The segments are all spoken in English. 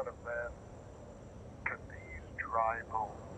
front of them to these dry bones.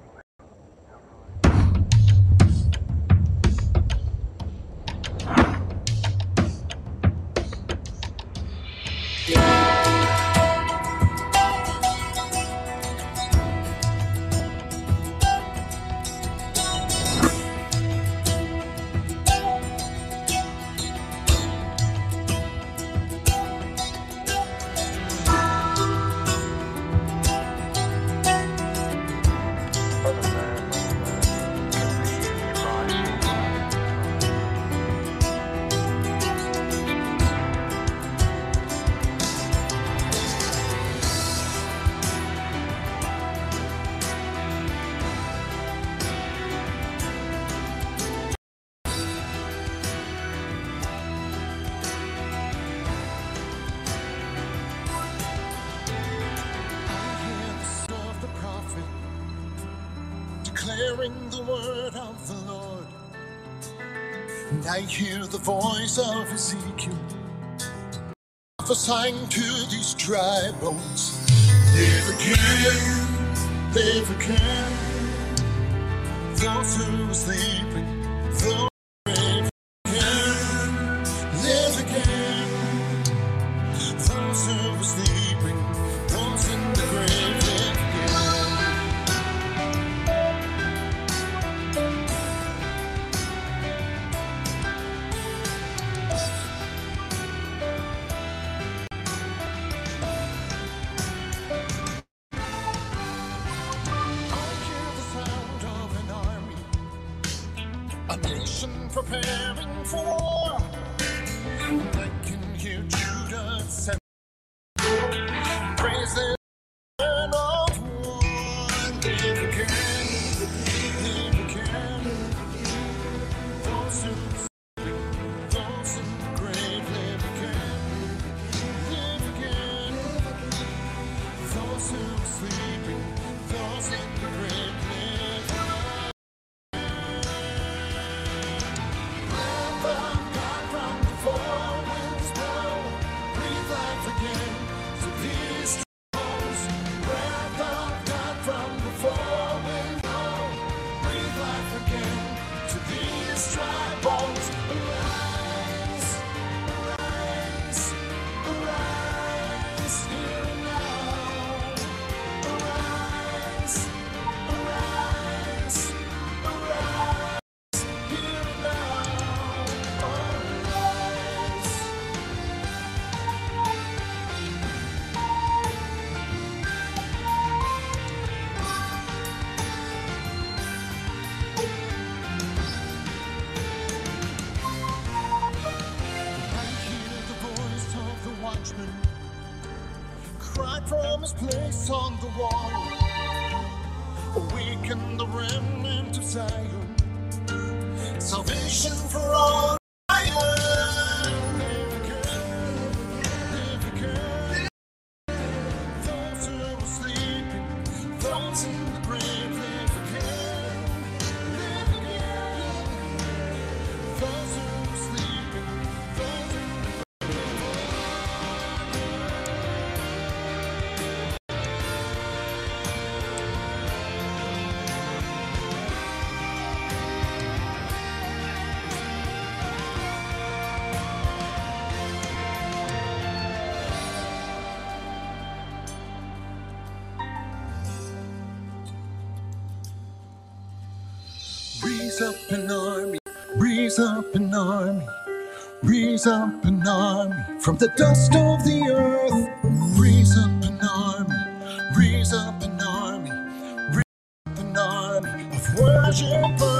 Of Ezekiel, prophesying to these dry bones. live again, live again. those who were sleeping. Raise up an army, raise up an army, raise up an army from the dust of the earth. Raise up an army, raise up an army, raise up an army of worshipers.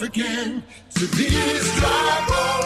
Again to these dry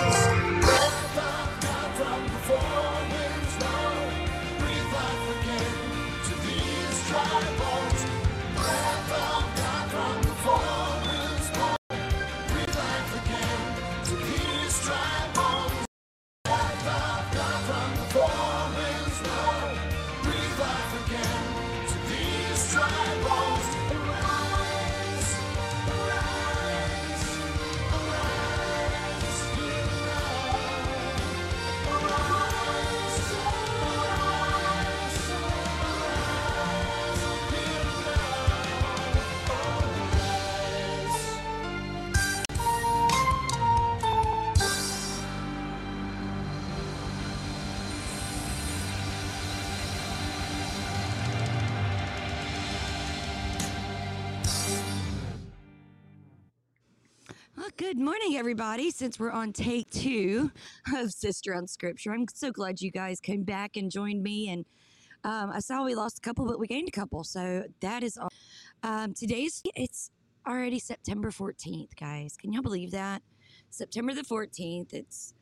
good morning, everybody. Since we're on take two of Sister on Scripture, I'm so glad you guys came back and joined me. And um, I saw we lost a couple, but we gained a couple. So that is all. Um, today's, it's already September 14th, guys. Can y'all believe that? September the 14th. It's,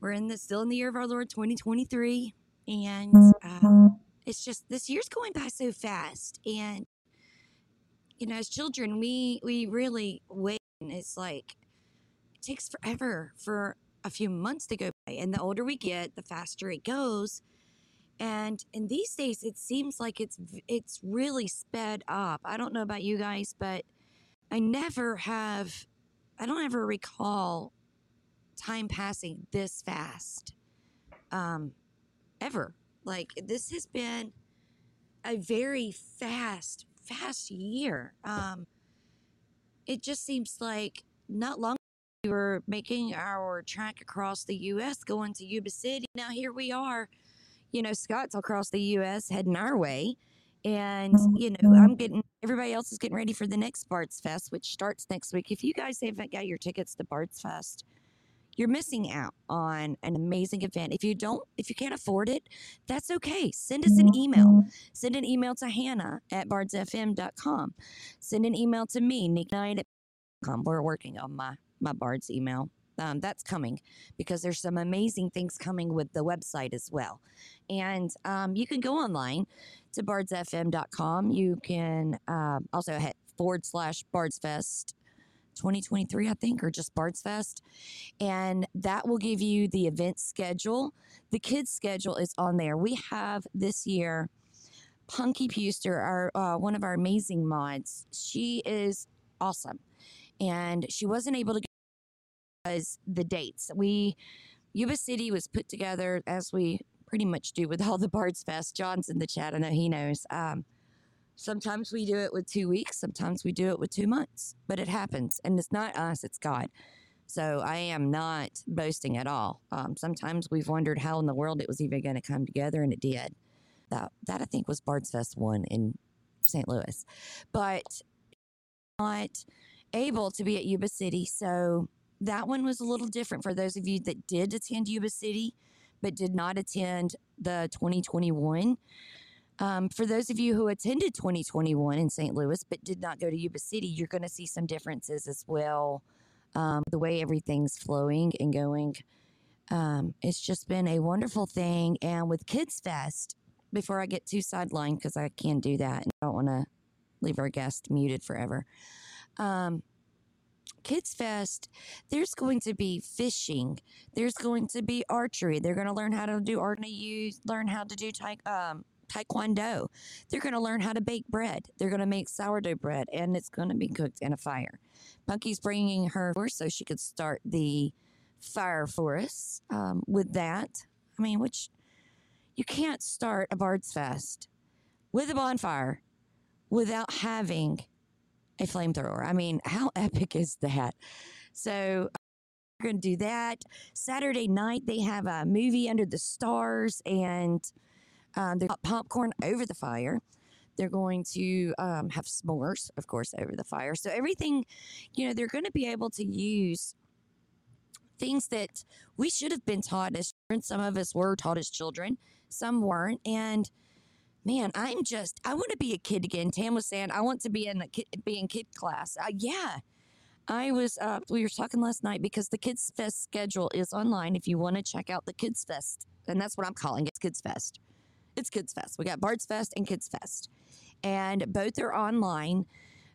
we're in the, still in the year of our Lord 2023. And um, it's just, this year's going by so fast. And, you know, as children, we, we really wait. And it's like, takes forever for a few months to go by. And the older we get, the faster it goes. And in these days, it seems like it's it's really sped up. I don't know about you guys, but I never have, I don't ever recall time passing this fast, um, ever. Like this has been a very fast, fast year. Um, it just seems like not long we were making our track across the U.S. going to Yuba City. Now here we are, you know, Scott's across the U.S. heading our way, and mm-hmm. you know, I'm getting everybody else is getting ready for the next Bards Fest, which starts next week. If you guys haven't got your tickets to Bards Fest, you're missing out on an amazing event. If you don't, if you can't afford it, that's okay. Send us an email. Mm-hmm. Send an email to Hannah at bardsfm.com. Send an email to me, Nick Knight at com. We're working on my my Bards email. Um, that's coming because there's some amazing things coming with the website as well. And um, you can go online to bardsfm.com. You can um, also hit forward slash bardsfest 2023, I think, or just Bards Fest. And that will give you the event schedule. The kids' schedule is on there. We have this year Punky Puster, our uh, one of our amazing mods. She is awesome, and she wasn't able to because the dates. We Yuba City was put together as we pretty much do with all the Bards Fest. John's in the chat. I know he knows. Um, sometimes we do it with two weeks. Sometimes we do it with two months. But it happens, and it's not us. It's God. So I am not boasting at all. Um, sometimes we've wondered how in the world it was even going to come together, and it did. That that I think was Bards Fest one in St. Louis, but not able to be at Yuba City. So that one was a little different for those of you that did attend Yuba City, but did not attend the 2021. Um, for those of you who attended 2021 in St. Louis but did not go to Yuba City, you're going to see some differences as well. Um, the way everything's flowing and going. Um, it's just been a wonderful thing. And with Kids Fest, before I get too sidelined, because I can do that and I don't want to leave our guest muted forever. Um, Kids Fest, there's going to be fishing. There's going to be archery. They're going to learn how to do and use, learn how to do tai, um, taekwondo. They're going to learn how to bake bread. They're going to make sourdough bread, and it's going to be cooked in a fire. Punky's bringing her so she could start the fire for us um, with that. I mean, which you can't start a Bard's Fest with a bonfire without having a flamethrower. I mean, how epic is that? So we're going to do that. Saturday night, they have a movie under the stars, and um, they've got popcorn over the fire. They're going to um, have s'mores, of course, over the fire. So everything, you know, they're going to be able to use things that we should have been taught as children. Some of us were taught as children, some weren't. And man, I'm just, I want to be a kid again. Tam was saying, I want to be in a kid, be in kid class. Uh, yeah. I was uh, we were talking last night because the Kids Fest schedule is online. If you want to check out the Kids Fest, and that's what I'm calling it, Kids Fest. It's Kids Fest. We got Bards Fest and Kids Fest, and both are online.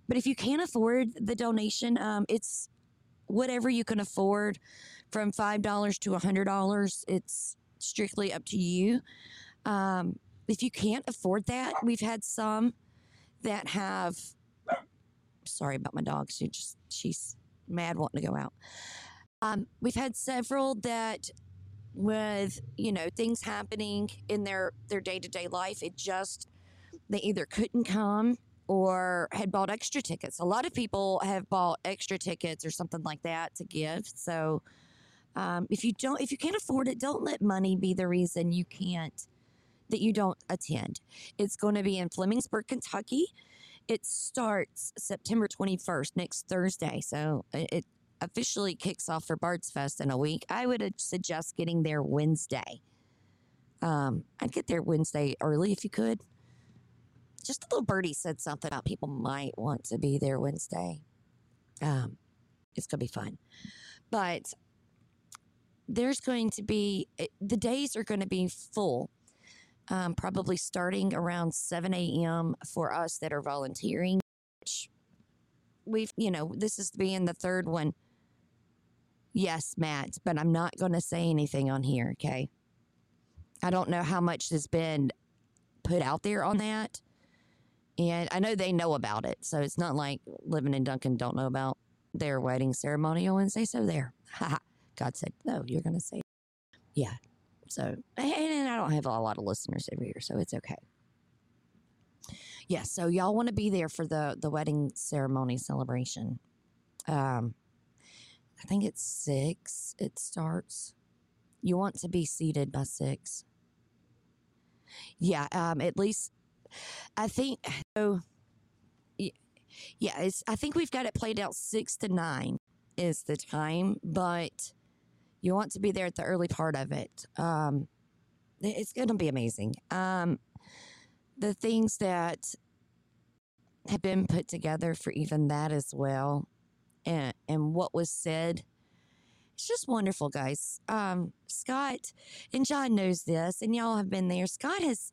But if you can't afford the donation, um, it's whatever you can afford, from five dollars to a hundred dollars. It's strictly up to you. Um, if you can't afford that, we've had some that have. Sorry about my dog. She just she's mad wanting to go out. Um, we've had several that, with you know things happening in their their day to day life, it just they either couldn't come or had bought extra tickets. A lot of people have bought extra tickets or something like that to give. So um, if you don't, if you can't afford it, don't let money be the reason you can't that you don't attend. It's going to be in Flemingsburg, Kentucky. It starts September 21st, next Thursday. So it, it officially kicks off for Bards Fest in a week. I would uh, suggest getting there Wednesday. Um, I'd get there Wednesday early if you could. Just a little birdie said something about people might want to be there Wednesday. Um, it's going to be fun. But there's going to be, eh, the days are going to be full um, probably starting around 7 a.m. for us that are volunteering. We've, you know, this is being the third one. Yes, Matt, but I'm not going to say anything on here, okay? I don't know how much has been put out there on that. And I know they know about it. So it's not like Living in Duncan don't know about their wedding ceremony on Wednesday. So there. God said, no, you're going to say, yeah, so, and I don't have a lot of listeners every year, so it's okay. Yeah, so y'all want to be there for the the wedding ceremony celebration. Um, I think it's six. It starts. You want to be seated by six. Yeah, um, at least I think so. Yeah, it's. I think we've got it played out six to nine is the time, but you want to be there at the early part of it. Um, it's going to be amazing. Um, the things that have been put together for even that as well, and and what was said. It's just wonderful, guys. Um, Scott and John knows this, and y'all have been there. Scott has.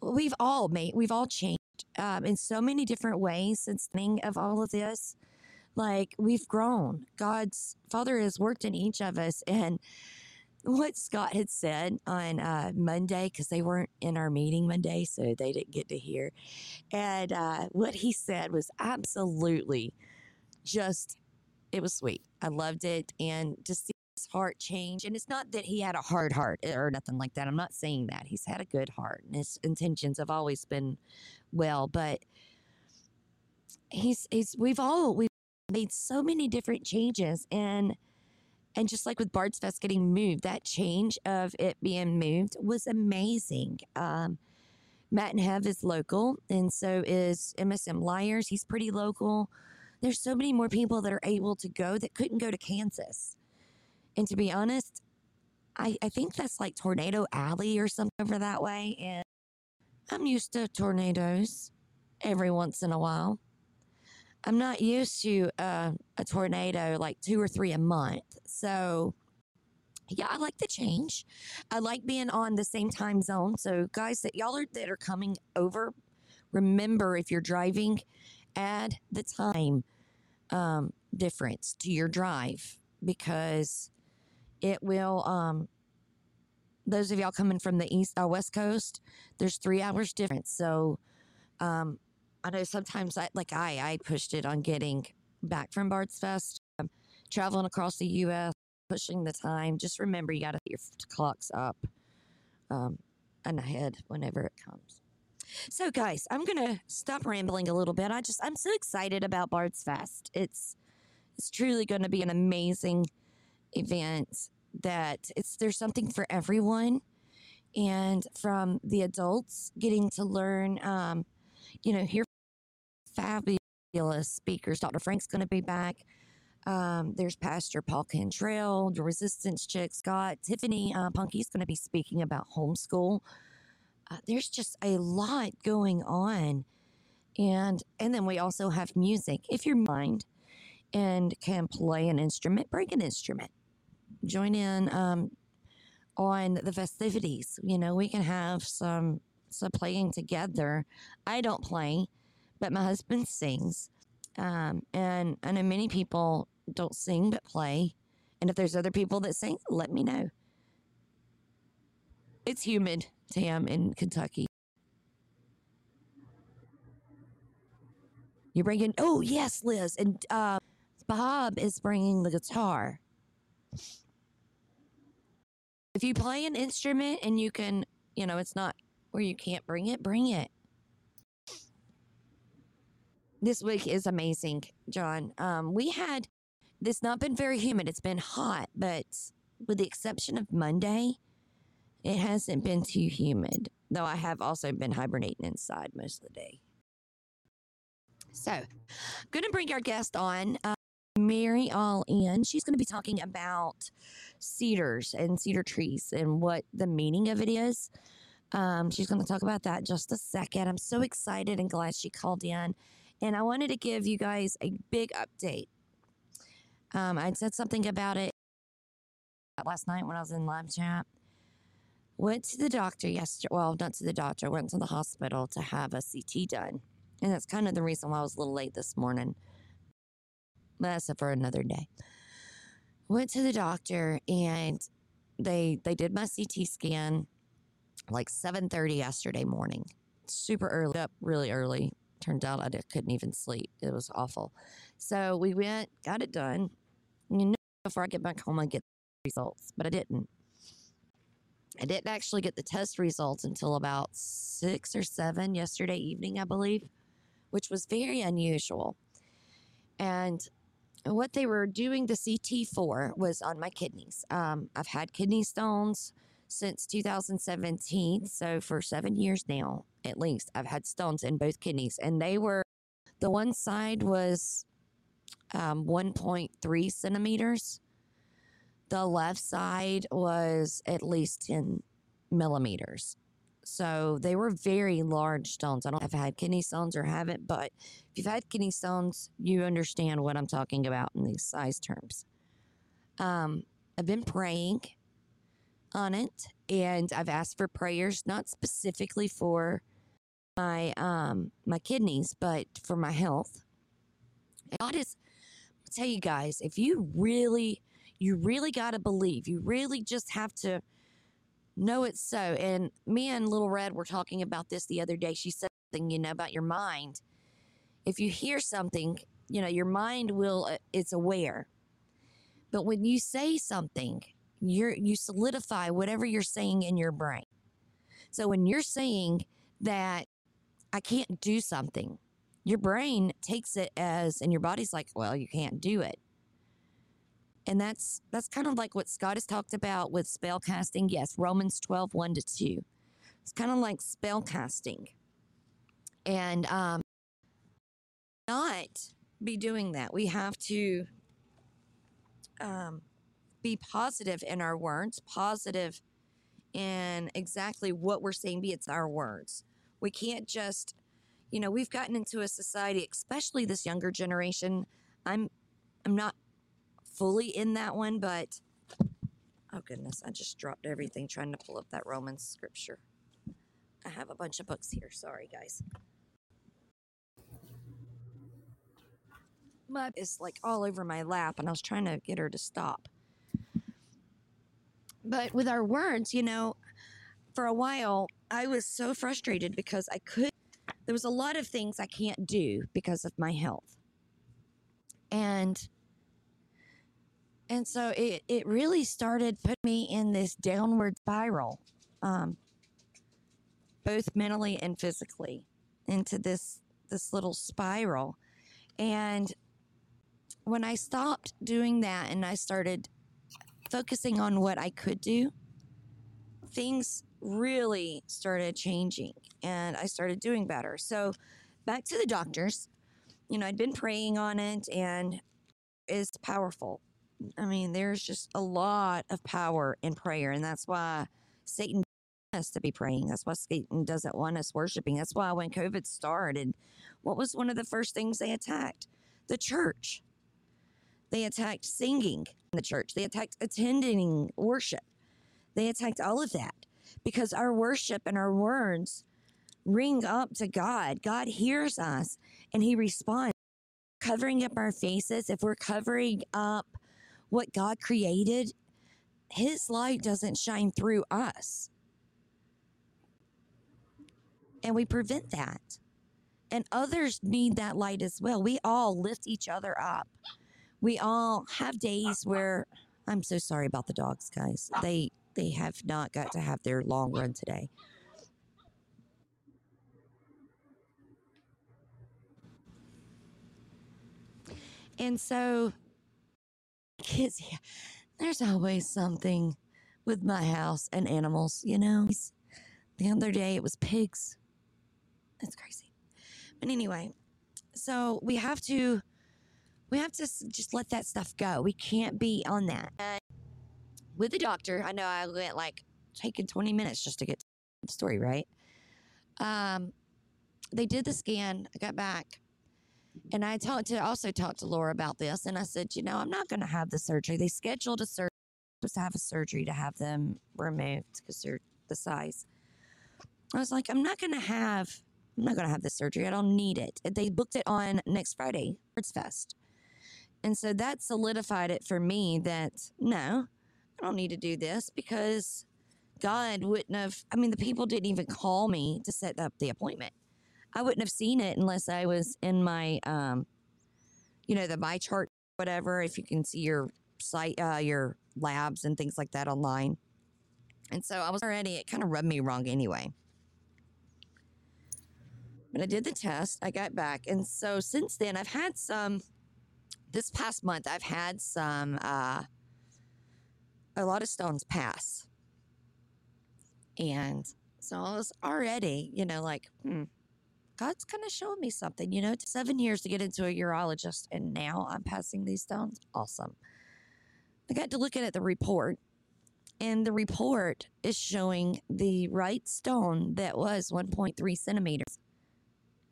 We've all made. We've all changed um, in so many different ways since the beginning of all of this like we've grown. God's Father has worked in each of us. And what Scott had said on uh, Monday, because they weren't in our meeting Monday, so they didn't get to hear. And uh, what he said was absolutely just, it was sweet. I loved it. And to see his heart change. And it's not that he had a hard heart or nothing like that. I'm not saying that. He's had a good heart and his intentions have always been well, but he's, he's, we've all, we've, made so many different changes and and just like with Bard's Fest getting moved, that change of it being moved was amazing. Um, Matt and Hev is local, and so is MSM Liars. He's pretty local. There's so many more people that are able to go that couldn't go to Kansas. And to be honest, I, I think that's like Tornado Alley or something over that way. And I'm used to tornadoes every once in a while. I'm not used to uh, a tornado like two or three a month. So, yeah, I like the change. I like being on the same time zone. So, guys, that y'all are that are coming over, remember if you're driving, add the time um, difference to your drive because it will. Um, those of y'all coming from the east or uh, west coast, there's three hours difference. So, um, I know sometimes I like I I pushed it on getting back from Bards Fest, um, traveling across the U.S., pushing the time. Just remember, you got to get your clocks up um, and ahead whenever it comes. So, guys, I'm gonna stop rambling a little bit. I just I'm so excited about Bards Fest. It's it's truly going to be an amazing event. That it's there's something for everyone, and from the adults getting to learn. Um, you know, hear fabulous speakers. Dr. Frank's going to be back. Um, there's Pastor Paul Cantrell, the Resistance Chick, Scott, Tiffany uh, Punky's going to be speaking about homeschool. Uh, there's just a lot going on, and and then we also have music. If you're mind and can play an instrument, bring an instrument. Join in um, on the festivities. You know, we can have some some playing together. I don't play, but my husband sings, um, and I know many people don't sing but play. And if there's other people that sing, let me know. It's humid, Tam, in Kentucky. You're bringing, oh, yes, Liz. And uh, Bob is bringing the guitar. If you play an instrument and you can, you know, it's not where you can't bring it, bring it. This week is amazing, John. Um, we had this not been very humid. It's been hot, but with the exception of Monday, it hasn't been too humid. Though I have also been hibernating inside most of the day. So, going to bring our guest on, uh, Mary All In. She's going to be talking about cedars and cedar trees and what the meaning of it is. Um, she's going to talk about that in just a second. I'm so excited and glad she called in. And I wanted to give you guys a big update. Um, I'd said something about it last night when I was in live chat. Went to the doctor yesterday. Well, not to the doctor. Went to the hospital to have a CT done. And that's kind of the reason why I was a little late this morning. That's for another day. Went to the doctor and they they did my CT scan like 7:30 yesterday morning. Super early up, really early. Turned out I couldn't even sleep. It was awful. So we went, got it done. You know, before I get back home, I get results, but I didn't. I didn't actually get the test results until about six or seven yesterday evening, I believe, which was very unusual. And what they were doing the CT for was on my kidneys. Um, I've had kidney stones since 2017. So for seven years now, at least, I've had stones in both kidneys. And they were, the one side was um, 1.3 centimeters. The left side was at least 10 millimeters. So they were very large stones. I don't I've had kidney stones or haven't, but if you've had kidney stones, you understand what I'm talking about in these size terms. Um, I've been praying on it, and I've asked for prayers, not specifically for my um, my kidneys, but for my health. God is, I'll tell you guys, if you really, you really got to believe, you really just have to know it's so. And me and Little Red were talking about this the other day. She said something, you know, about your mind. If you hear something, you know, your mind will, uh, it's aware. But when you say something, you're, you solidify whatever you're saying in your brain. So when you're saying that I can't do something, your brain takes it as, and your body's like, well, you can't do it. And that's that's kind of like what Scott has talked about with spell casting. Yes, Romans 12, 1 to 2. It's kind of like spell casting. And um, not be doing that. We have to um, be positive in our words, positive in exactly what we're saying, be it's our words. We can't just, you know, we've gotten into a society, especially this younger generation. I'm I'm not fully in that one, but oh goodness, I just dropped everything trying to pull up that Roman scripture. I have a bunch of books here. Sorry, guys. My is like all over my lap, and I was trying to get her to stop. But with our words, you know, for a while, I was so frustrated because I could, there was a lot of things I can't do because of my health. And and so it, it really started putting me in this downward spiral, um, both mentally and physically, into this this little spiral. And when I stopped doing that and I started focusing on what I could do, things really started changing and I started doing better. So back to the doctors, you know, I'd been praying on it and it's powerful. I mean, there's just a lot of power in prayer, and that's why Satan us to be praying. That's why Satan doesn't want us worshiping. That's why when COVID started, what was one of the first things they attacked? The church. They attacked singing in the church. They attacked attending worship. They attacked all of that because our worship and our words ring up to God. God hears us and He responds. Covering up our faces, if we're covering up what God created, His light doesn't shine through us. And we prevent that. And others need that light as well. We all lift each other up. We all have uh, days uh, where I'm so sorry about the dogs, guys. Uh. They they have not got to have their long run today. And so kids yeah, there's always something with my house and animals, you know. The other day it was pigs. That's crazy. But anyway, so we have to we have to just let that stuff go. We can't be on that. With the doctor, I know I went like taking 20 minutes just to get to the story, right? Um they did the scan. I got back. And I talked to also talked to Laura about this and I said, you know, I'm not gonna have the surgery. They scheduled a surgery to have a surgery to have them removed because they're the size. I was like, I'm not gonna have I'm not gonna have this surgery. I don't need it. They booked it on next Friday, Bards Fest. And so that solidified it for me that no, I don't need to do this because God wouldn't have I mean the people didn't even call me to set up the appointment. I wouldn't have seen it unless I was in my um you know, the my chart whatever, if you can see your site uh your labs and things like that online. And so I was already it kind of rubbed me wrong anyway. But I did the test, I got back. And so since then, I've had some, this past month, I've had some, uh, a lot of stones pass. And so I was already, you know, like, hmm, God's kind of showing me something, you know, it took seven years to get into a urologist. And now I'm passing these stones. Awesome. I got to look at the report. And the report is showing the right stone that was 1.3 centimeters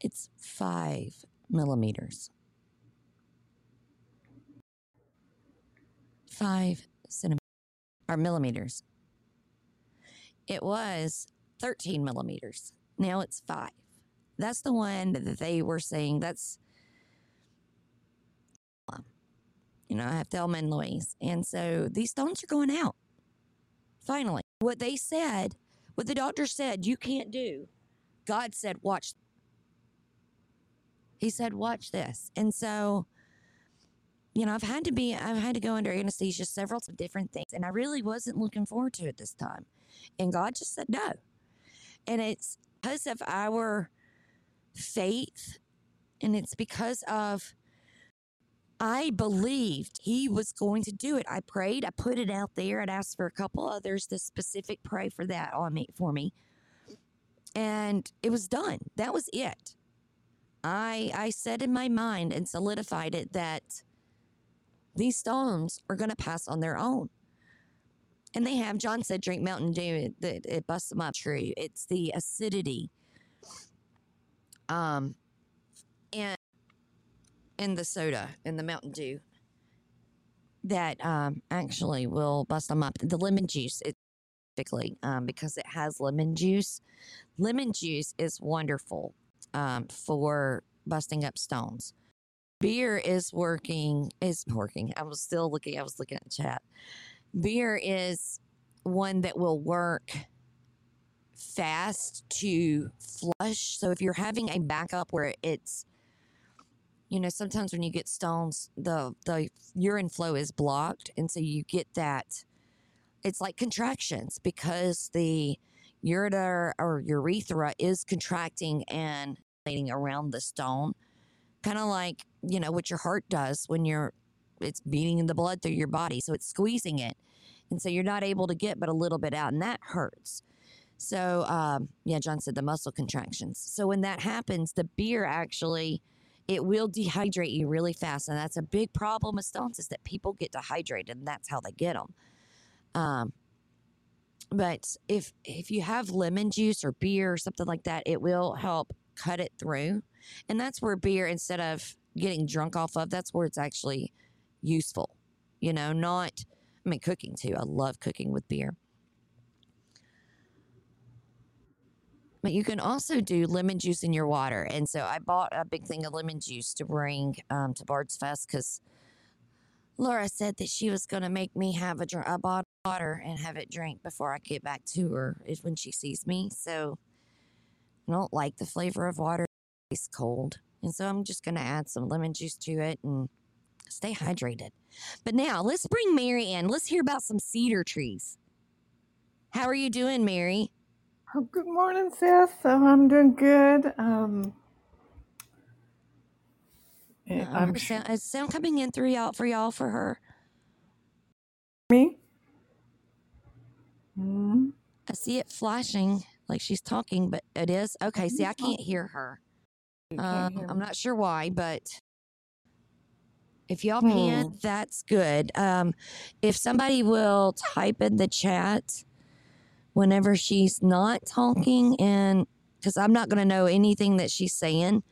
it's five millimeters. Five centimeters or millimeters. It was 13 millimeters. Now it's five. That's the one that they were saying. That's, you know, I have Thelma and Louise. And so these stones are going out. Finally, what they said, what the doctor said, you can't do. God said, watch he said, "Watch this." And so, you know, I've had to be, I've had to go under anesthesia several different things, and I really wasn't looking forward to it this time. And God just said no, and it's because of our faith, and it's because of I believed He was going to do it. I prayed, I put it out there, I'd asked for a couple others to specific pray for that on me for me, and it was done. That was it. I I said in my mind and solidified it that these stones are going to pass on their own. And they have, John said, drink Mountain Dew. It, it, busts them up. True. It's the acidity. Um, and in the soda, in the Mountain Dew, that um, actually will bust them up. The lemon juice, it, specifically, um, because it has lemon juice. Lemon juice is wonderful um, for busting up stones. Beer is working, is working. I was still looking, I was looking at chat. Beer is one that will work fast to flush. So if you're having a backup where it's, you know, sometimes when you get stones, the the urine flow is blocked, and so you get that. It's like contractions because the ureter or urethra is contracting and around the stone, kind of like you know what your heart does when you're it's beating the blood through your body, so it's squeezing it, and so you're not able to get but a little bit out, and that hurts. So, um, yeah, John said the muscle contractions. So when that happens, the beer actually it will dehydrate you really fast, and that's a big problem with stones is that people get dehydrated, and that's how they get them. Um, but if if you have lemon juice or beer or something like that, it will help cut it through, and that's where beer instead of getting drunk off of, that's where it's actually useful, you know, not, I mean, cooking too. I love cooking with beer. But you can also do lemon juice in your water. And so I bought a big thing of lemon juice to bring um, to Bard's Fest because Laura said that she was going to make me have a, a bottle of water and have it drink before I get back to her is when she sees me. So I don't like the flavor of water. It's cold. And so I'm just going to add some lemon juice to it and stay hydrated. But now let's bring Mary in. Let's hear about some cedar trees. How are you doing, Mary? Oh, good morning, sis. Oh, I'm doing good. Um, eh, Uh, I'm her sh- sound, is sound coming in through y'all for y'all for her. me. Mm, I see it flashing like she's talking, but it is okay. See, I Mhm. can't hear her. Um, I'm not sure why, but if y'all Hmm. can, that's good. Um, if somebody will type in the chat whenever she's not talking, and because I'm not going to know anything that she's saying,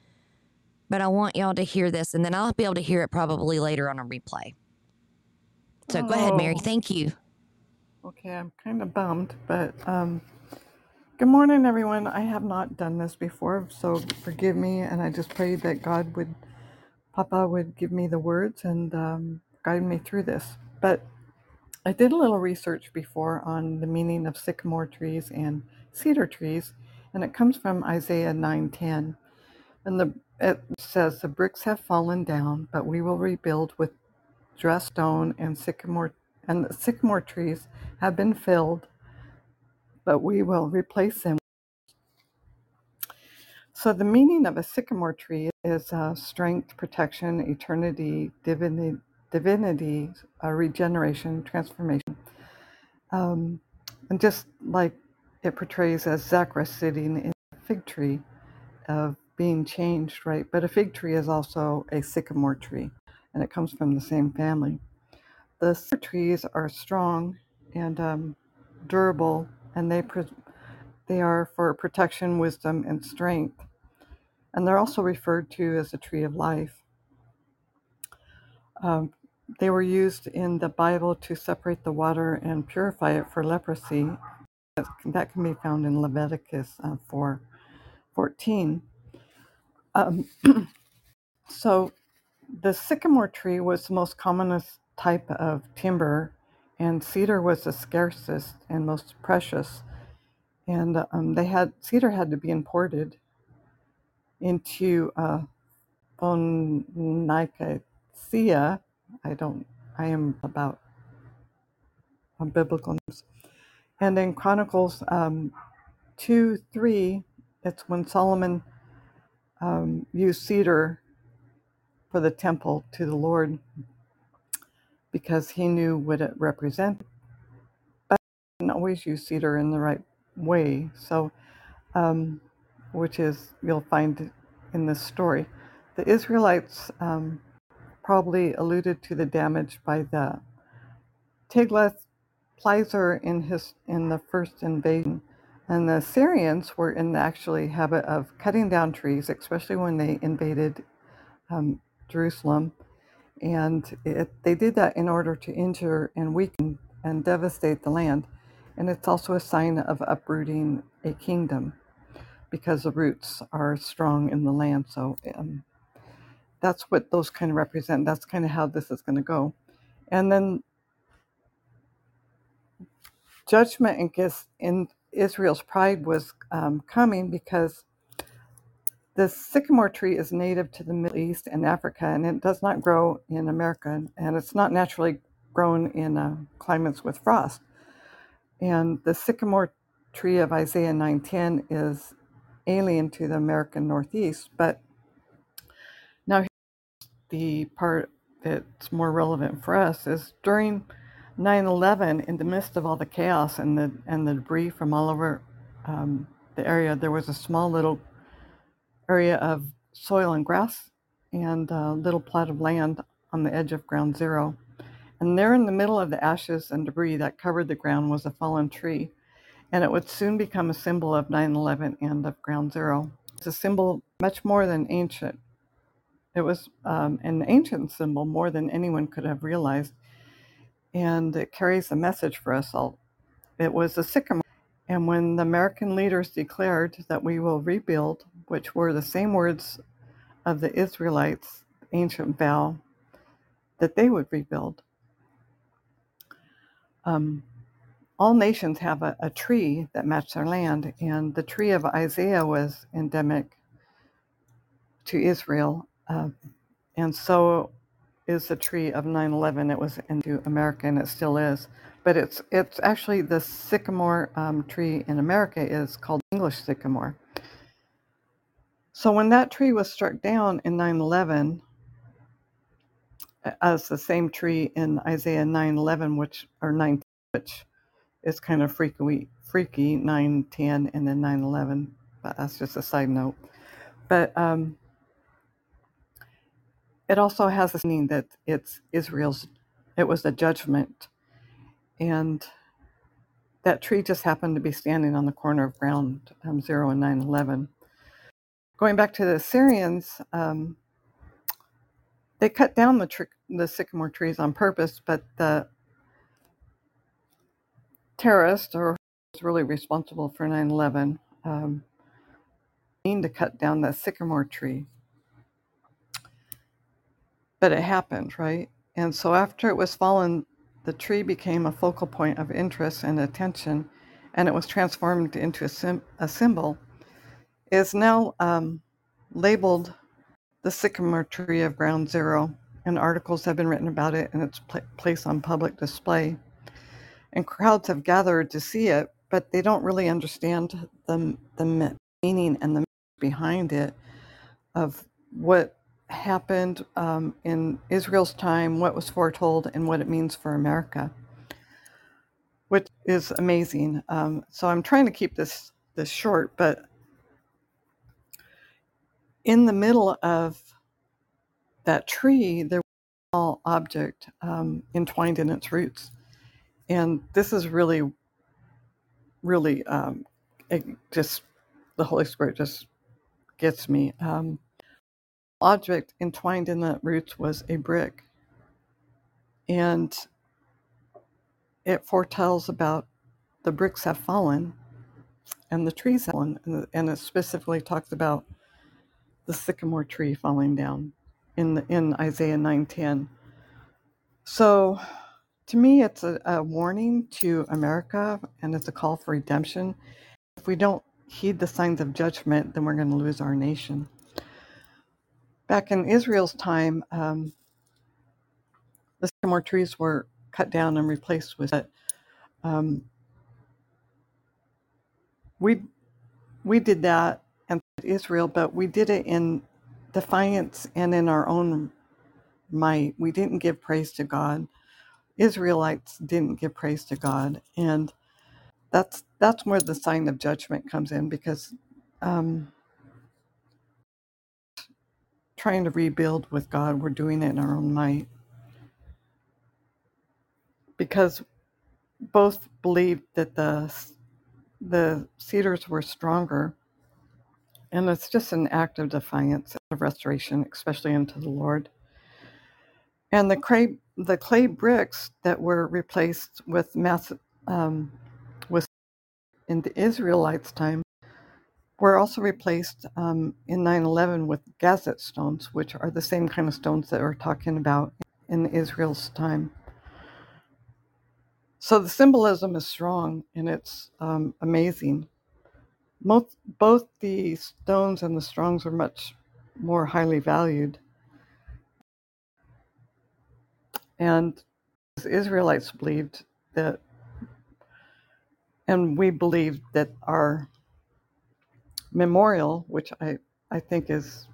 but I want y'all to hear this, and then I'll be able to hear it probably later on a replay. So go ahead, Mary. Oh, Thank you. okay. I'm kind of bummed, but um, good morning, everyone. I have not done this before, so forgive me. And I just pray that God would, Papa would give me the words and um, guide me through this. But I did a little research before on the meaning of sycamore trees and cedar trees, and it comes from Isaiah 9:10. And the it says the bricks have fallen down, but we will rebuild with dressed stone and sycamore and the sycamore trees have been filled, but we will replace them. So the meaning of a sycamore tree is uh, strength, protection, eternity, divinity, divinity, uh, regeneration, transformation. Um, and just like it portrays as Zacharias sitting in a fig tree of being changed, right? But a fig tree is also a sycamore tree, and it comes from the same family. The cedar trees are strong and um, durable, and they pre- they are for protection, wisdom, and strength. And they're also referred to as a tree of life. Um, they were used in the Bible to separate the water and purify it for leprosy. That that can be found in Leviticus uh, 4 14. Um, so the sycamore tree was the most commonest type of timber, and cedar was the scarcest and most precious. And um, they had cedar had to be imported into uh. I don't. I am about uh, biblical names. And in Chronicles um, two three, it's when Solomon um, used cedar for the temple to the Lord because he knew what it represented. But he didn't always use cedar in the right way. So, um, which is you'll find in this story, the Israelites um, probably alluded to the damage by the Tiglath-Pileser in his in the first invasion. And the Syrians were in the actually habit of cutting down trees, especially when they invaded um, Jerusalem and it, they did that in order to injure and weaken and devastate the land. And it's also a sign of uprooting a kingdom because the roots are strong in the land. So um, that's what those kind of represent. That's kind of how this is going to go. And then judgment against in Israel's pride was um, coming because the sycamore tree is native to the Middle East and Africa, and it does not grow in America, and it's not naturally grown in uh, climates with frost. And the sycamore tree of Isaiah 9:10 is alien to the American Northeast, but now here's the part that's more relevant for us is during 9/11, in the midst of all the chaos and the and the debris from all over um, the area, there was a small little area of soil and grass and a little plot of land on the edge of ground zero. And there in the middle of the ashes and debris that covered the ground was a fallen tree. And it would soon become a symbol of 9 11 and of ground zero. It's a symbol much more than ancient. It was um, an ancient symbol more than anyone could have realized, and it carries a message for us all. It was a sycamore. And when the American leaders declared that we will rebuild, which were the same words of the Israelites' ancient vow that they would rebuild, um, all nations have a, a tree that matched their land, and the tree of Isaiah was endemic to Israel, uh, and so is the tree of 9/11. It was into America, and it still is. But it's it's actually the sycamore um, tree in America is called English sycamore. So when that tree was struck down in 9/11, as the same tree in Isaiah 9:11, which or 9, which is kind of freaky, freaky 9:10 and then 9:11. But that's just a side note. But um, it also has this meaning that it's Israel's. It was a judgment, and that tree just happened to be standing on the corner of ground um, zero and 9:11. Going back to the Assyrians, um, they cut down the tr- the sycamore trees on purpose, but the terrorist or who's really responsible for 9/11 um, mean to cut down the sycamore tree, but it happened, right? And so after it was fallen, the tree became a focal point of interest and attention, and it was transformed into a, sim- a symbol. Is now um, labeled the sycamore tree of ground zero, and articles have been written about it, and it's pla placed on public display. And crowds have gathered to see it, but they don't really understand the, the meaning and the behind it of what happened um, in Israel's time, what was foretold, and what it means for America, which is amazing. Um, so I'm trying to keep this this short, but in the middle of that tree, there was a small object um, entwined in its roots, and this is really, really um, just the Holy Spirit just gets me. Um, object entwined in the roots was a brick, and it foretells about the bricks have fallen and the trees have fallen, and it specifically talks about the sycamore tree falling down in the, in Isaiah nine ten. So, to me, it's a, a warning to America, and it's a call for redemption. If we don't heed the signs of judgment, then we're going to lose our nation. Back in Israel's time, um, the sycamore trees were cut down and replaced with it. Um, we we did that and Israel, but we did it in defiance and in our own might. We didn't give praise to God. Israelites didn't give praise to God, and that's that's where the sign of judgment comes in because um, trying to rebuild with God, we're doing it in our own might because both believed that the the cedars were stronger, and it's just an act of defiance of restoration, especially unto the Lord. And the clay the clay bricks that were replaced with mass um, with in the Israelites' time were also replaced um, in 9/11 with Gazit stones, which are the same kind of stones that we're talking about in Israel's time. So the symbolism is strong and it's um, amazing. Most, both the stones and the strongs are much more highly valued. And the Israelites believed that, and we believe that our memorial, which I, I think is,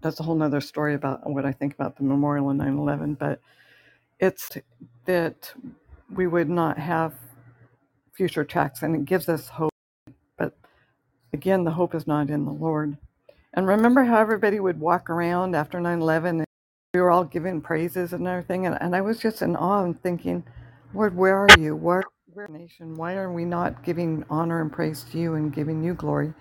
that's a whole nother story about what I think about the memorial in 9 11, but it's that we would not have future attacks, and it gives us hope. But again, the hope is not in the Lord. And remember how everybody would walk around after 9 11 and we were all giving praises and everything? And, and I was just in awe and thinking, Lord, where are you? Where, where nation? Why are we not giving honor and praise to you and giving you glory?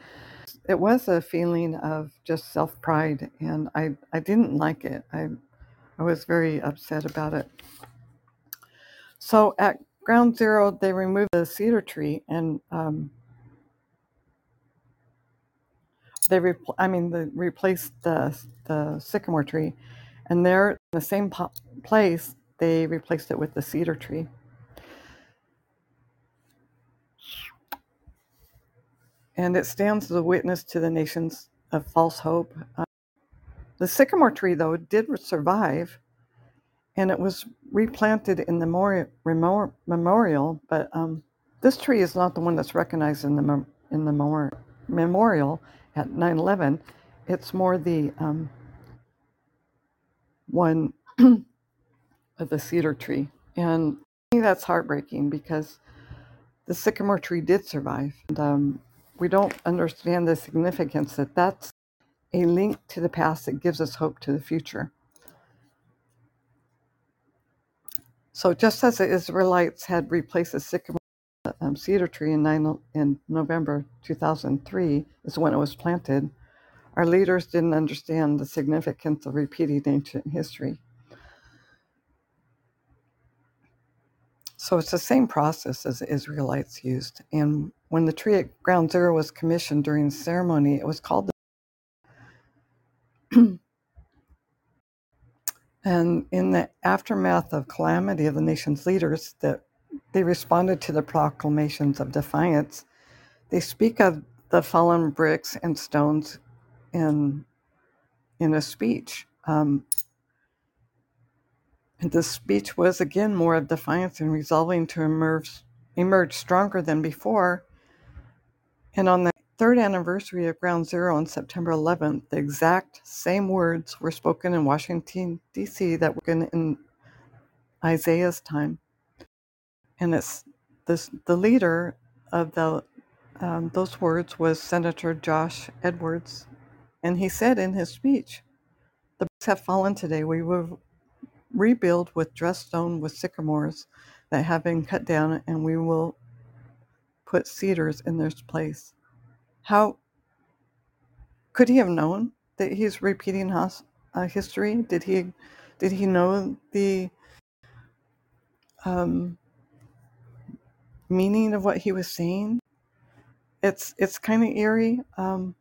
it was a feeling of just self pride, and I I didn't like it. I I was very upset about it. So at ground zero, they removed the cedar tree and um, they repl- I mean, they replaced the the sycamore tree, and there in the same po- place they replaced it with the cedar tree. And it stands as a witness to the nations of false hope. Uh, the sycamore tree, though, did survive, and it was replanted in the mori- remor- memorial. But um, this tree is not the one that's recognized in the mem- in the memor- memorial at 9/11. It's more the um, one of the cedar tree, and that's heartbreaking because the sycamore tree did survive. And, um, we don't understand the significance that that's a link to the past that gives us hope to the future. So just as the Israelites had replaced the sycamore um, cedar tree in, nine, in November 2003 is when it was planted, our leaders didn't understand the significance of repeating ancient history. So it's the same process as the Israelites used. And when the tree at Ground Zero was commissioned during the ceremony, it was called the And in the aftermath of calamity of the nation's leaders, that they responded to the proclamations of defiance. They speak of the fallen bricks and stones in in a speech. Um, and this speech was again more of defiance and resolving to emerge emerge stronger than before. And on the third anniversary of Ground Zero on September 11th, the exact same words were spoken in Washington D.C. that were in, Isaiah's time. And it's this the leader of the um, those words was Senator John Edwards, and he said in his speech, "The bricks have fallen today. We will rebuild with dressed stone with sycamores that have been cut down, and we will put cedars in their place." How could he have known that he's repeating hos- uh, history? Did he did he know the um, meaning of what he was saying? It's it's kind of eerie. Um,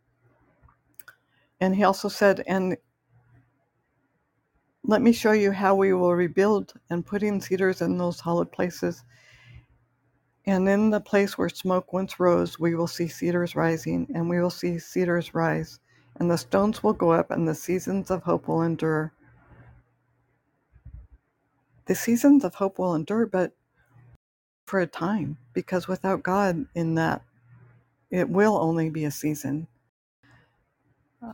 and he also said, "And let me show you how we will rebuild and putting cedars in those hollowed places. And in the place where smoke once rose, we will see cedars rising, and we will see cedars rise, and the stones will go up, and the seasons of hope will endure. The seasons of hope will endure, but for a time, because without God in that, it will only be a season.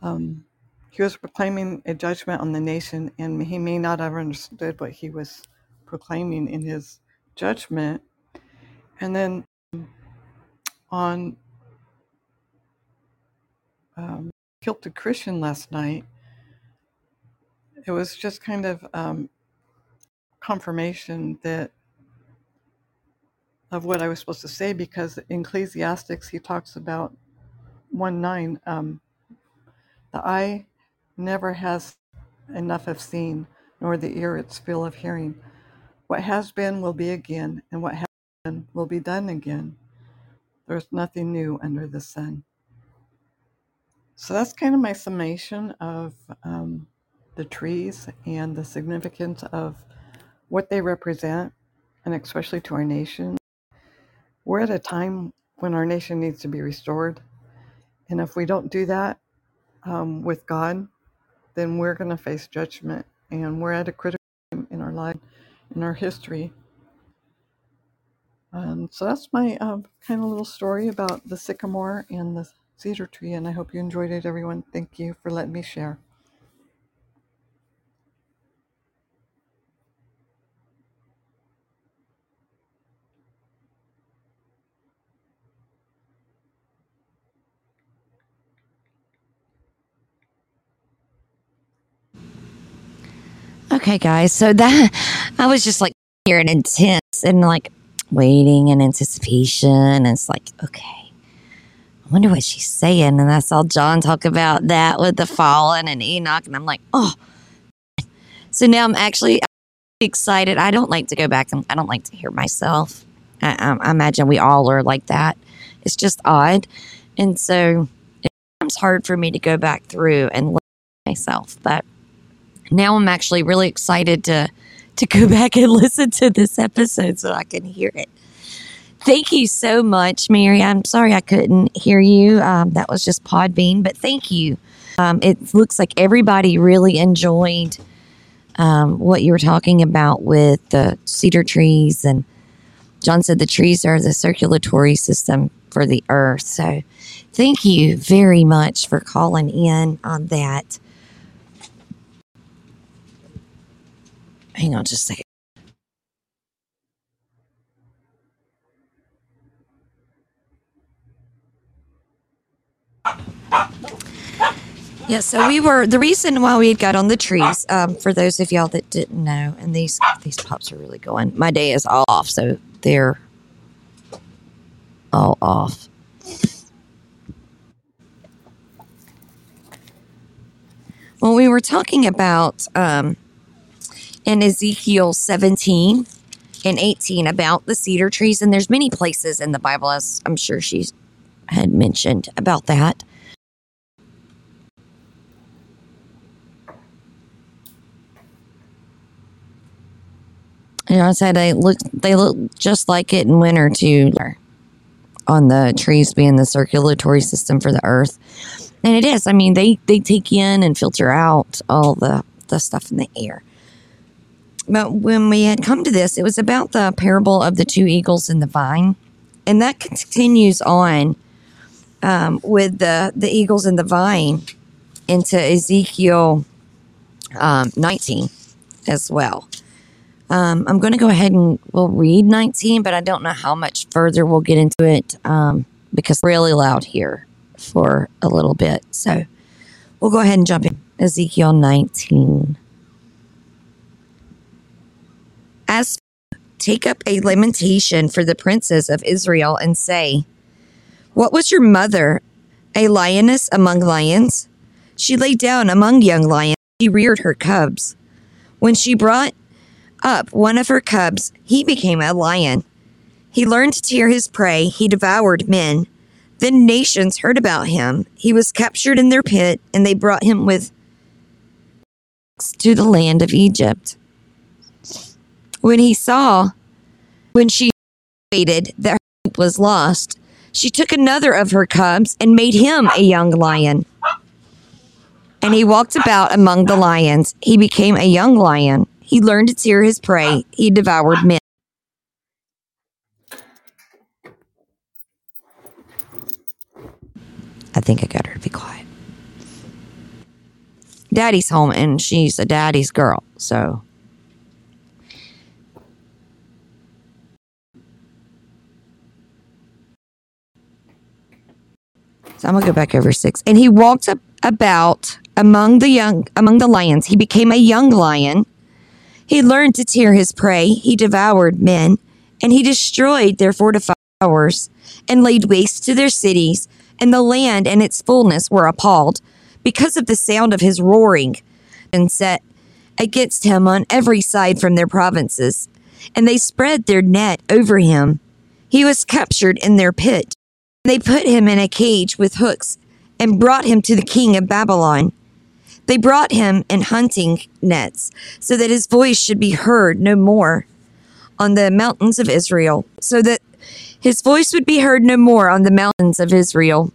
Um, he was proclaiming a judgment on the nation, and he may not have understood what he was proclaiming in his judgment. And then on um, Kilted Christian last night, it was just kind of um, confirmation that of what I was supposed to say because in Ecclesiastes he talks about one nine. Um, the eye never has enough of seeing, nor the ear its fill of hearing. What has been will be again, and what been will be done again. There's nothing new under the sun. So that's kind of my summation of um, the trees and the significance of what they represent, and especially to our nation. We're at a time when our nation needs to be restored. And if we don't do that um, with God, then we're going to face judgment. And we're at a critical time in our life, in our history. Um, so that's my um, kind of little story about the sycamore and the cedar tree. And I hope you enjoyed it, everyone. Thank you for letting me share. Okay, guys. So that I was just like here and intense and like waiting and anticipation. And it's like, okay, I wonder what she's saying. And I saw John talk about that with the fallen and Enoch. And I'm like, oh. So now I'm actually excited. I don't like to go back and I don't like to hear myself. I, I, I imagine we all are like that. It's just odd. And so it's hard for me to go back through and look myself. But now I'm actually really excited to to go back and listen to this episode so I can hear it. Thank you so much, Mary. I'm sorry I couldn't hear you. Um, that was just Podbean, but thank you. Um, it looks like everybody really enjoyed um, what you were talking about with the cedar trees. And John said the trees are the circulatory system for the earth. So thank you very much for calling in on that. Hang on just a second. Yeah, so we were the reason why we got on the trees. Um, for those of y'all that didn't know, and these these pups are really going. My day is all off, so they're all off. Well, we were talking about um, in Ezekiel 17 and 18 about the cedar trees, and there's many places in the Bible, as I'm sure she had mentioned about that. Know, I said they look they look just like it in winter too. On the trees being the circulatory system for the earth, and it is. I mean, they they take in and filter out all the the stuff in the air. But when we had come to this, it was about the parable of the two eagles in the vine, and that continues on um, with the the eagles in the vine into Ezekiel um, 19 as well. Um, I'm going to go ahead and we'll read 19, but I don't know how much further we'll get into it um, because really loud here for a little bit. So we'll go ahead and jump in. Ezekiel 19. As take up a lamentation for the princes of Israel and say, What was your mother? A lioness among lions? She lay down among young lions. She reared her cubs. When she brought up one of her cubs, he became a lion. He learned to tear his prey, he devoured men. Then nations heard about him. He was captured in their pit, and they brought him with to the land of Egypt. When he saw, when she waited that her hope was lost, she took another of her cubs and made him a young lion. And he walked about among the lions. He became a young lion. He learned to tear his prey. He devoured men. I think I got her to be quiet. Daddy's home and she's a daddy's girl, so. So I'm gonna go back over six. And he walked up about among the young among the lions. He became a young lion. He learned to tear his prey. He devoured men, and he destroyed their fortified towers, and laid waste to their cities. And the land and its fullness were appalled because of the sound of his roaring, and set against him on every side from their provinces. And they spread their net over him. He was captured in their pit. They put him in a cage with hooks and brought him to the king of Babylon. They brought him in hunting nets so that his voice should be heard no more on the mountains of Israel, so that his voice would be heard no more on the mountains of Israel.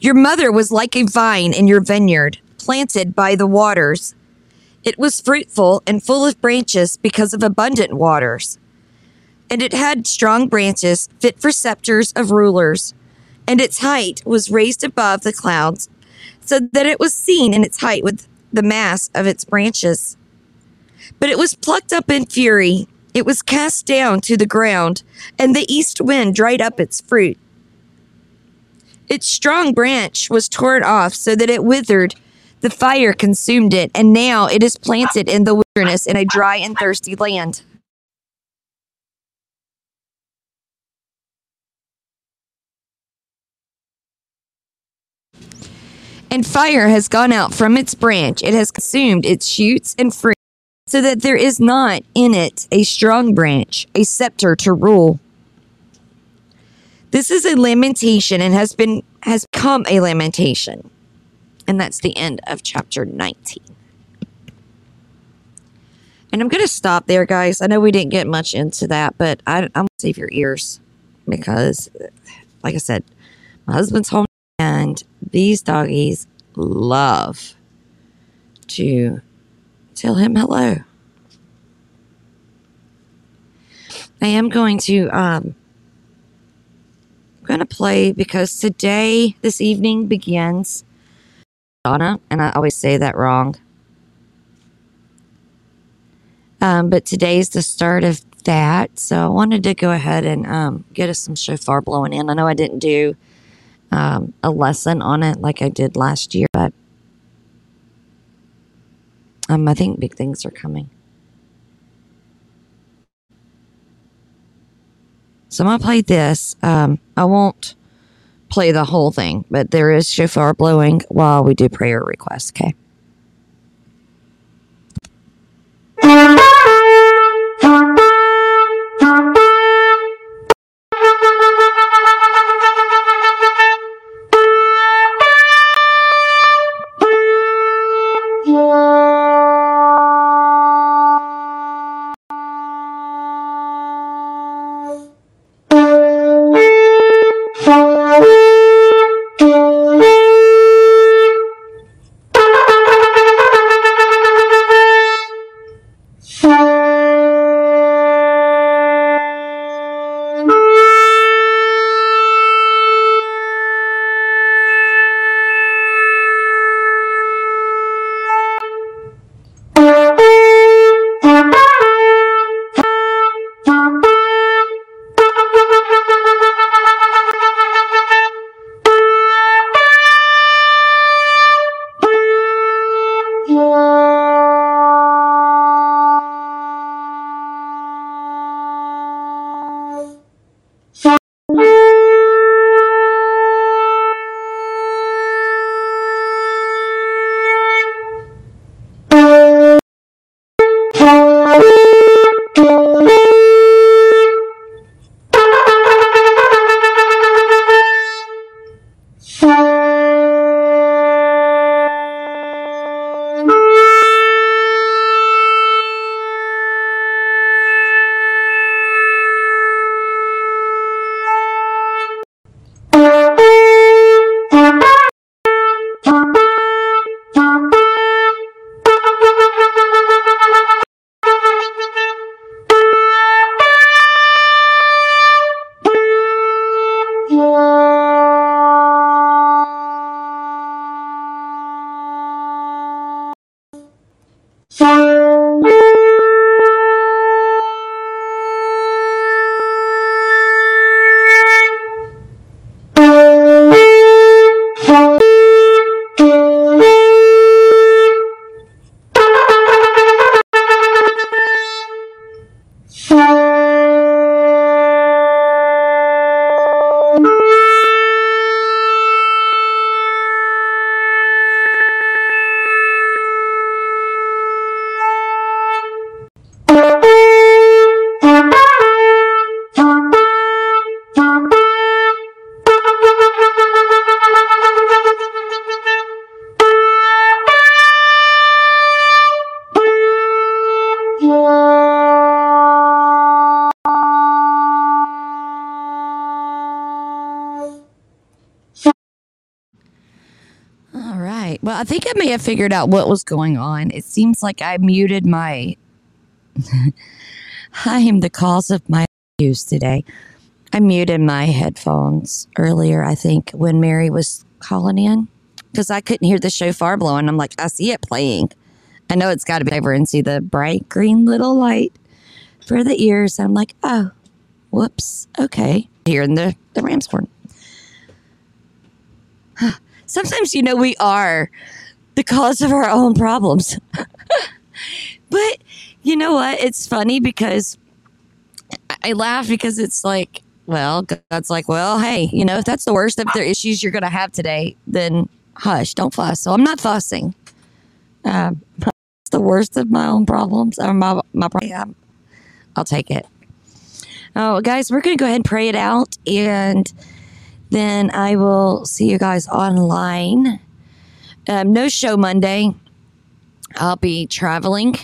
Your mother was like a vine in your vineyard, planted by the waters. It was fruitful and full of branches because of abundant waters. And it had strong branches fit for scepters of rulers. And its height was raised above the clouds, so that it was seen in its height with the mass of its branches. But it was plucked up in fury. It was cast down to the ground, and the east wind dried up its fruit. Its strong branch was torn off so that it withered. The fire consumed it, and now it is planted in the wilderness in a dry and thirsty land. And fire has gone out from its branch, it has consumed its shoots and fruit, so that there is not in it a strong branch, a scepter to rule. This is a lamentation and has been has come a lamentation. And that's the end of chapter 19. And I'm going to stop there, guys. I know we didn't get much into that, but I, I'm going to save your ears because, like I said, my husband's home and these doggies love to tell him hello. I am going to um going to play because today this evening begins Donna and I always say that wrong. Um, but today's the start of that, so I wanted to go ahead and um, get us some shofar blowing in. I know I didn't do um, a lesson on it like I did last year, but um, I think big things are coming. So I'm gonna play this. Um, I won't play the whole thing, but there is shofar blowing while we do prayer requests. Okay. I think I may have figured out what was going on. It seems like I muted my. I am the cause of my use today. I muted my headphones earlier, I think, when Mary was calling in because I couldn't hear the show shofar blowing. I'm like, I see it playing. I know it's got to be over and see the bright green little light for the ears. I'm like, oh, whoops. Okay. Hearing the, the ram's horn. Sometimes, you know, we are the cause of our own problems. but you know what? It's funny because I- laugh because it's like, well, God's like, well, hey, you know, if that's the worst of the issues you're going to have today, then hush, don't fuss. So I'm not fussing. Um, it's the worst of my own problems or my my problem. I'll take it. Oh, guys, we're gonna go ahead and pray it out, and then I will see you guys online. Um, no show Monday. I'll be traveling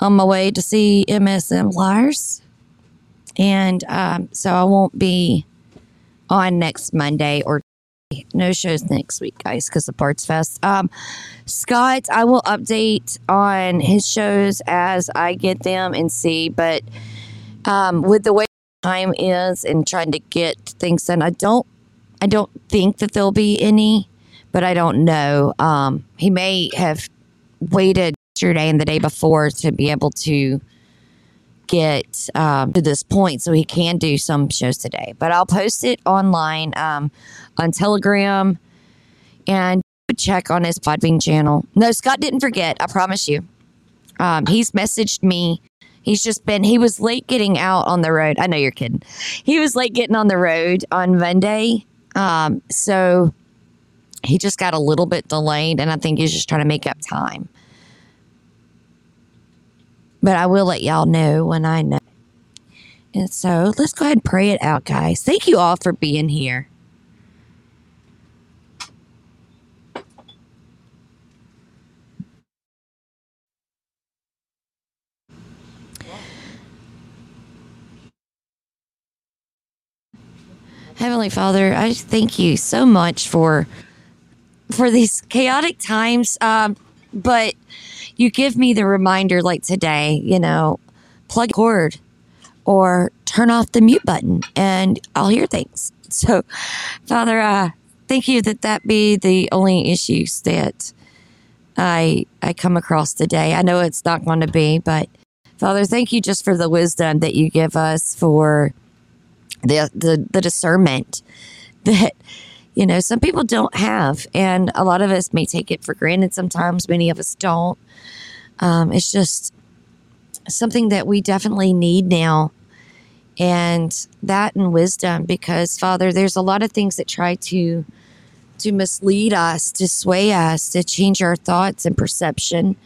on my way to see MSM Liars, and um, so I won't be on next Monday or no shows next week, guys, because of Bards Fest. Um, Scott, I will update on his shows as I get them and see. But um, with the way time is and trying to get things done, I don't, I don't think that there'll be any, but I don't know. Um, he may have waited yesterday and the day before to be able to get um, to this point so he can do some shows today. But I'll post it online um, on Telegram and check on his Podbean channel. No, Scott didn't forget. I promise you. Um, he's messaged me. He's just been, he was late getting out on the road. I know you're kidding. He was late getting on the road on Monday. Um, so he just got a little bit delayed, and I think he's just trying to make up time. But I will let y'all know when I know. And so let's go ahead and pray it out, guys. Thank you all for being here. Heavenly Father, I thank you so much for for these chaotic times. Um, but you give me the reminder, like today, you know, plug cord or turn off the mute button, and I'll hear things. So, Father, uh, thank you that that be the only issues that I I come across today. I know it's not going to be, but Father, thank you just for the wisdom that you give us for the the, the discernment that you know some people don't have. And a lot of us may take it for granted sometimes. Many of us don't. Um, it's just something that we definitely need now. And that and wisdom because father there's a lot of things that try to to mislead us to sway us to change our thoughts and perception.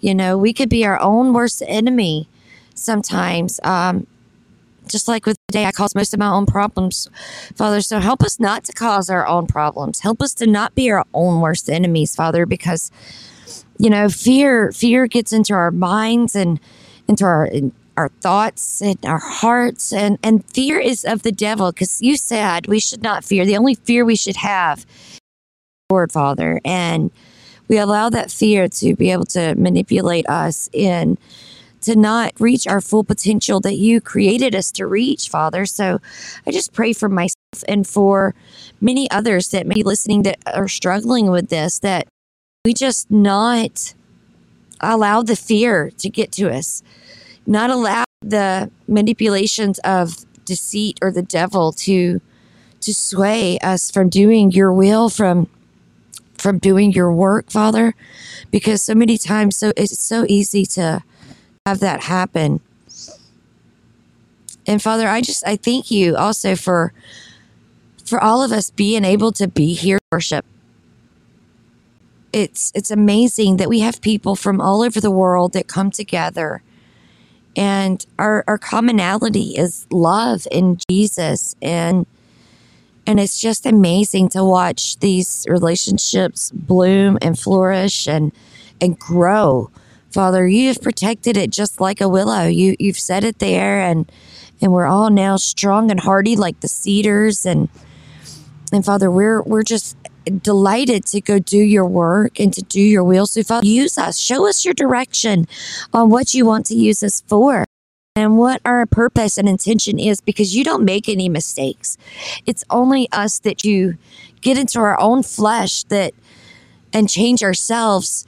You know we could be our own worst enemy sometimes. Um, just like with the day I cause most of my own problems, Father. So help us not to cause our own problems. Help us to not be our own worst enemies, Father, because you know, fear fear gets into our minds and into our our thoughts and our hearts and and fear is of the devil because you said we should not fear. The only fear we should have Lord Father. And we allow that fear to be able to manipulate us in to not reach our full potential that you created us to reach, Father. So I just pray for myself and for many others that may be listening that are struggling with this, that we just not allow the fear to get to us, not allow the manipulations of deceit or the devil to to sway us from doing your will from from doing your work father because so many times so it's so easy to have that happen. And Father, I just I thank you also for for all of us being able to be here worship. It's it's amazing that we have people from all over the world that come together and our our commonality is love in Jesus and and it's just amazing to watch these relationships bloom and flourish and and grow Father, you have protected it just like a willow. You you've set it there and and we're all now strong and hardy like the cedars and and Father, we're we're just delighted to go do your work and to do your will. So Father, use us. Show us your direction on what you want to use us for and what our purpose and intention is because you don't make any mistakes. It's only us that you get into our own flesh that and change ourselves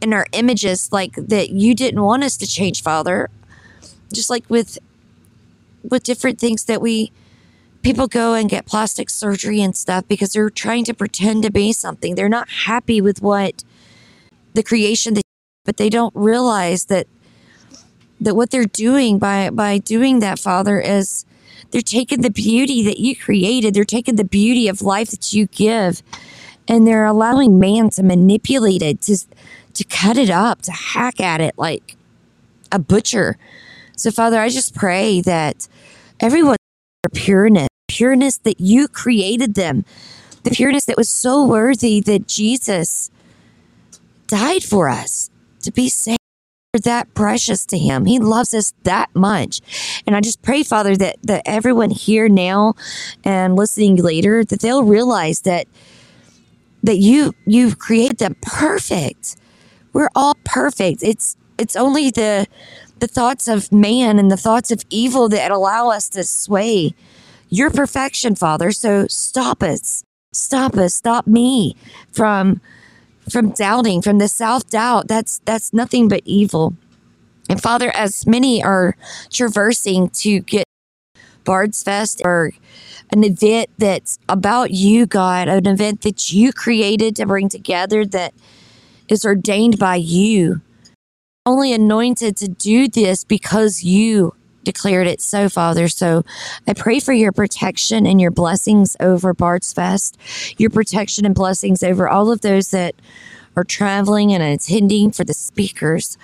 in our images like that you didn't want us to change father. Just like with with different things that we people go and get plastic surgery and stuff because they're trying to pretend to be something. They're not happy with what the creation that but they don't realize that that what they're doing by by doing that father is they're taking the beauty that you created. They're taking the beauty of life that you give and they're allowing man to manipulate it, to, to cut it up, to hack at it like a butcher. So, Father, I just pray that everyone pureness, pureness that you created them, the pureness that was so worthy that Jesus died for us to be saved. That precious to him. He loves us that much. And I just pray, Father, that, that everyone here now and listening later, that they'll realize that that you you've created them perfect. We're all perfect. It's it's only the the thoughts of man and the thoughts of evil that allow us to sway your perfection, Father. So stop us. Stop us. Stop me from from doubting, from the self-doubt. That's that's nothing but evil. And Father, as many are traversing to get Bard's Fest or an event that's about you, God, an event that you created to bring together that is ordained by you. Only anointed to do this because you declared it so, Father. So I pray for your protection and your blessings over Bard's Fest, your protection and blessings over all of those that are traveling and attending, for the speakers,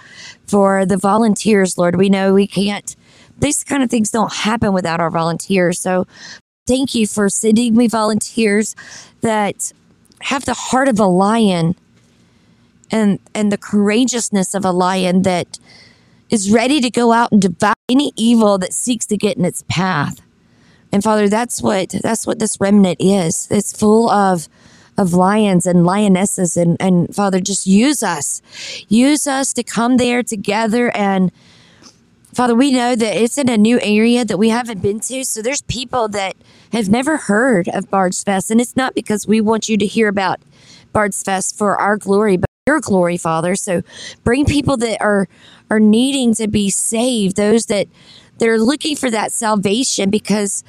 for the volunteers, Lord. We know we can't, these kind of things don't happen without our volunteers. So thank you for sending me volunteers that have the heart of a lion and and the courageousness of a lion that is ready to go out and devour any evil that seeks to get in its path. And Father, that's what that's what this remnant is. It's full of of lions and lionesses and and Father, just use us. Use us to come there together and Father, we know that it's in a new area that we haven't been to. So there's people that have never heard of Bard's Fest. And it's not because we want you to hear about Bard's Fest for our glory, but your glory, Father. So bring people that are are needing to be saved, those that they're looking for that salvation because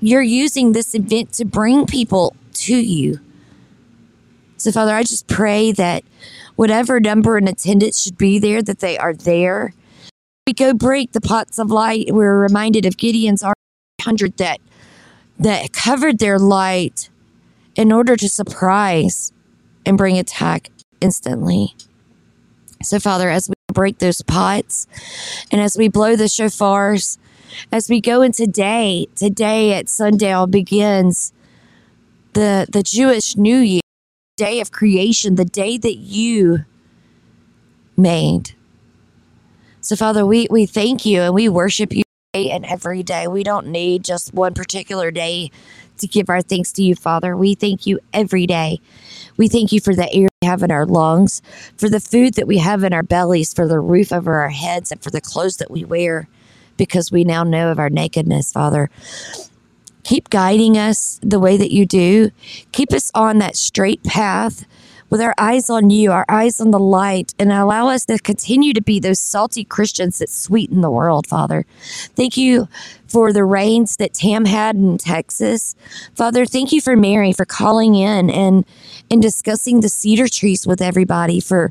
you're using this event to bring people to you. So, Father, I just pray that whatever number in attendance should be there, that they are there we go break the pots of light, we're reminded of Gideon's 100 that that covered their light in order to surprise and bring attack instantly. So, Father, as we break those pots and as we blow the shofars, as we go into day, today at sundown begins the the Jewish New Year, day of creation, the day that you made. So, Father, we, we thank you and we worship you and every day. We don't need just one particular day to give our thanks to you, Father. We thank you every day. We thank you for the air we have in our lungs, for the food that we have in our bellies, for the roof over our heads, and for the clothes that we wear, because we now know of our nakedness, Father. Keep guiding us the way that you do. Keep us on that straight path with our eyes on you, our eyes on the light, and allow us to continue to be those salty Christians that sweeten the world, Father. Thank you for the rains that Tam had in Texas. Father, thank you for Mary for calling in and and discussing the cedar trees with everybody for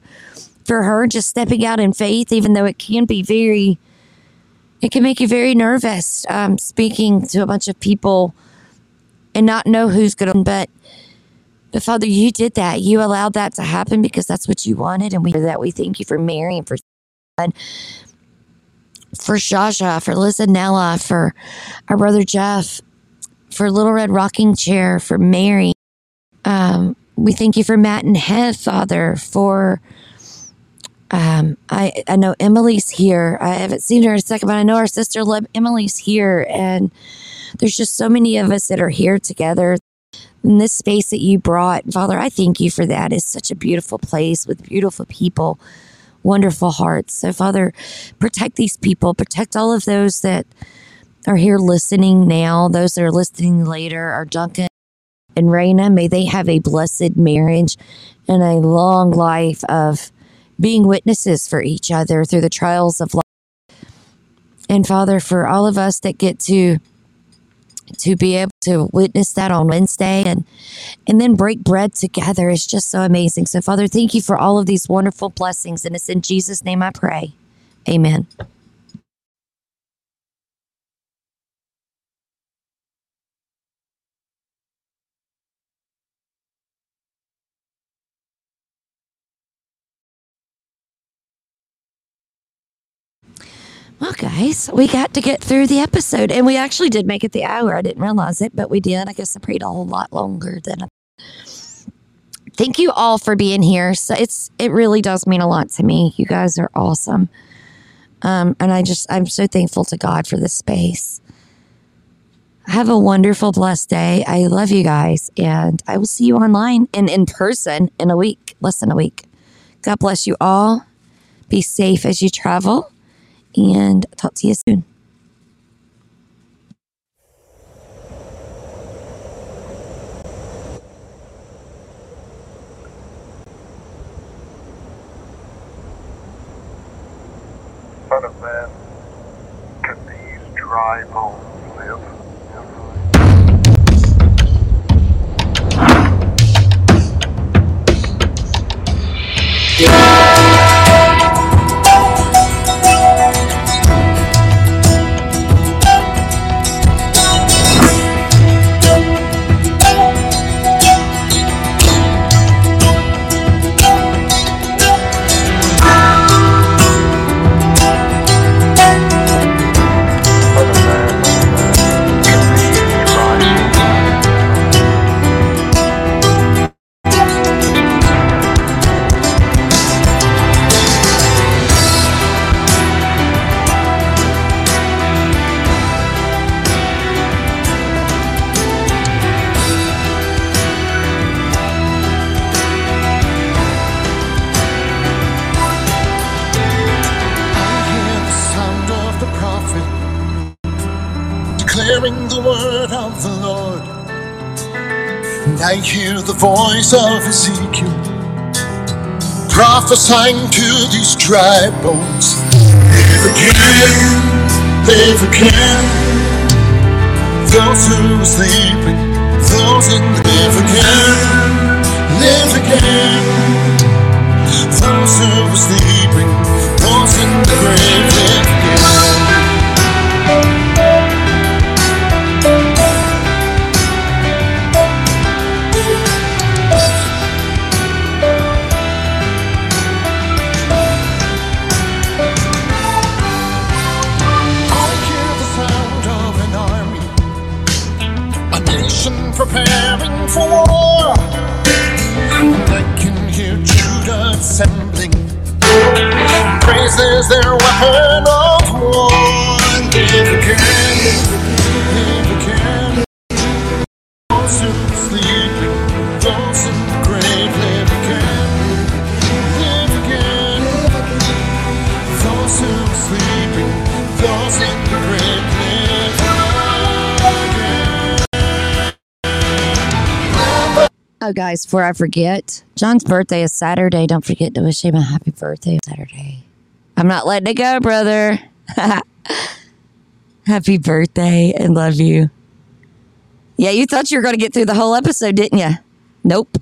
for her just stepping out in faith, even though it can be very it can make you very nervous um, speaking to a bunch of people and not know who's going but but Father, you did that. You allowed that to happen because that's what you wanted. And we that we thank you for Mary and for for Shasha, for Liz and Nella, for our brother Jeff, for Little Red Rocking Chair, for Mary. Um, we thank you for Matt and Heath, Father, for um, I, I know Emily's here. I haven't seen her in a second, but I know our sister Emily's here. And there's just so many of us that are here together in this space that you brought. Father, I thank you for that. It's such a beautiful place with beautiful people, wonderful hearts. So, Father, protect these people, protect all of those that are here listening now, those that are listening later, are Duncan and Raina. May they have a blessed marriage and a long life of being witnesses for each other through the trials of life. And Father, for all of us that get to to be able to witness that on Wednesday and and then break bread together is just so amazing. So Father, thank you for all of these wonderful blessings and it's in Jesus name I pray. Amen. Well, guys, we got to get through the episode, and we actually did make it the hour. I didn't realize it, but we did. I guess I prayed a whole lot longer than. I... Thank you all for being here. So it's it really does mean a lot to me. You guys are awesome, um, and I just I'm so thankful to God for this space. Have a wonderful, blessed day. I love you guys, and I will see you online and in person in a week, less than a week. God bless you all. Be safe as you travel and talk to you soon. Son of man, can these dry bones of Ezekiel prophesying to these dry bones. Live again, live again. Those who are sleeping, those in the live again, live again. Those who are sleeping, those in the grave Oh, guys, before I forget, John's birthday is Saturday. Don't forget to wish him a happy birthday Saturday. I'm not letting it go, brother. happy birthday and love you. Yeah, you thought you were going to get through the whole episode, didn't you? Nope.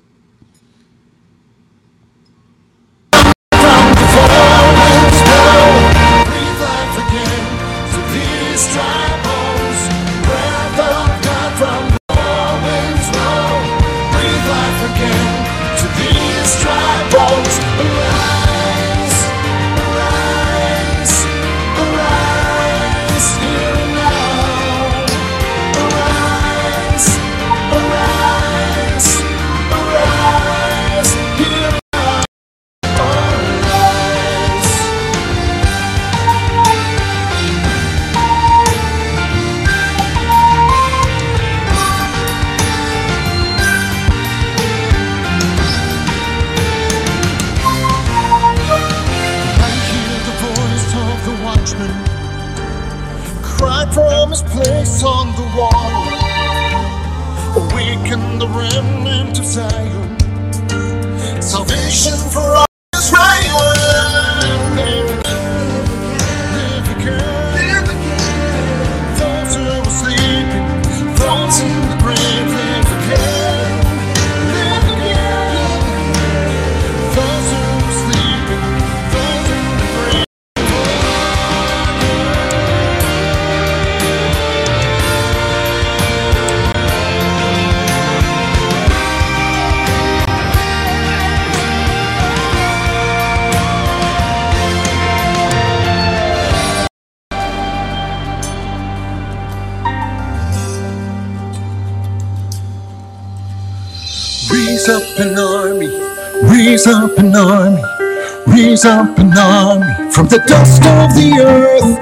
raise up an army from the dust of the earth.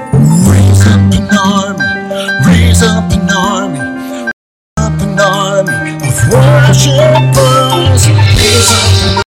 Raise up an army, raise up an army, raise up an army of worshipers. Raise up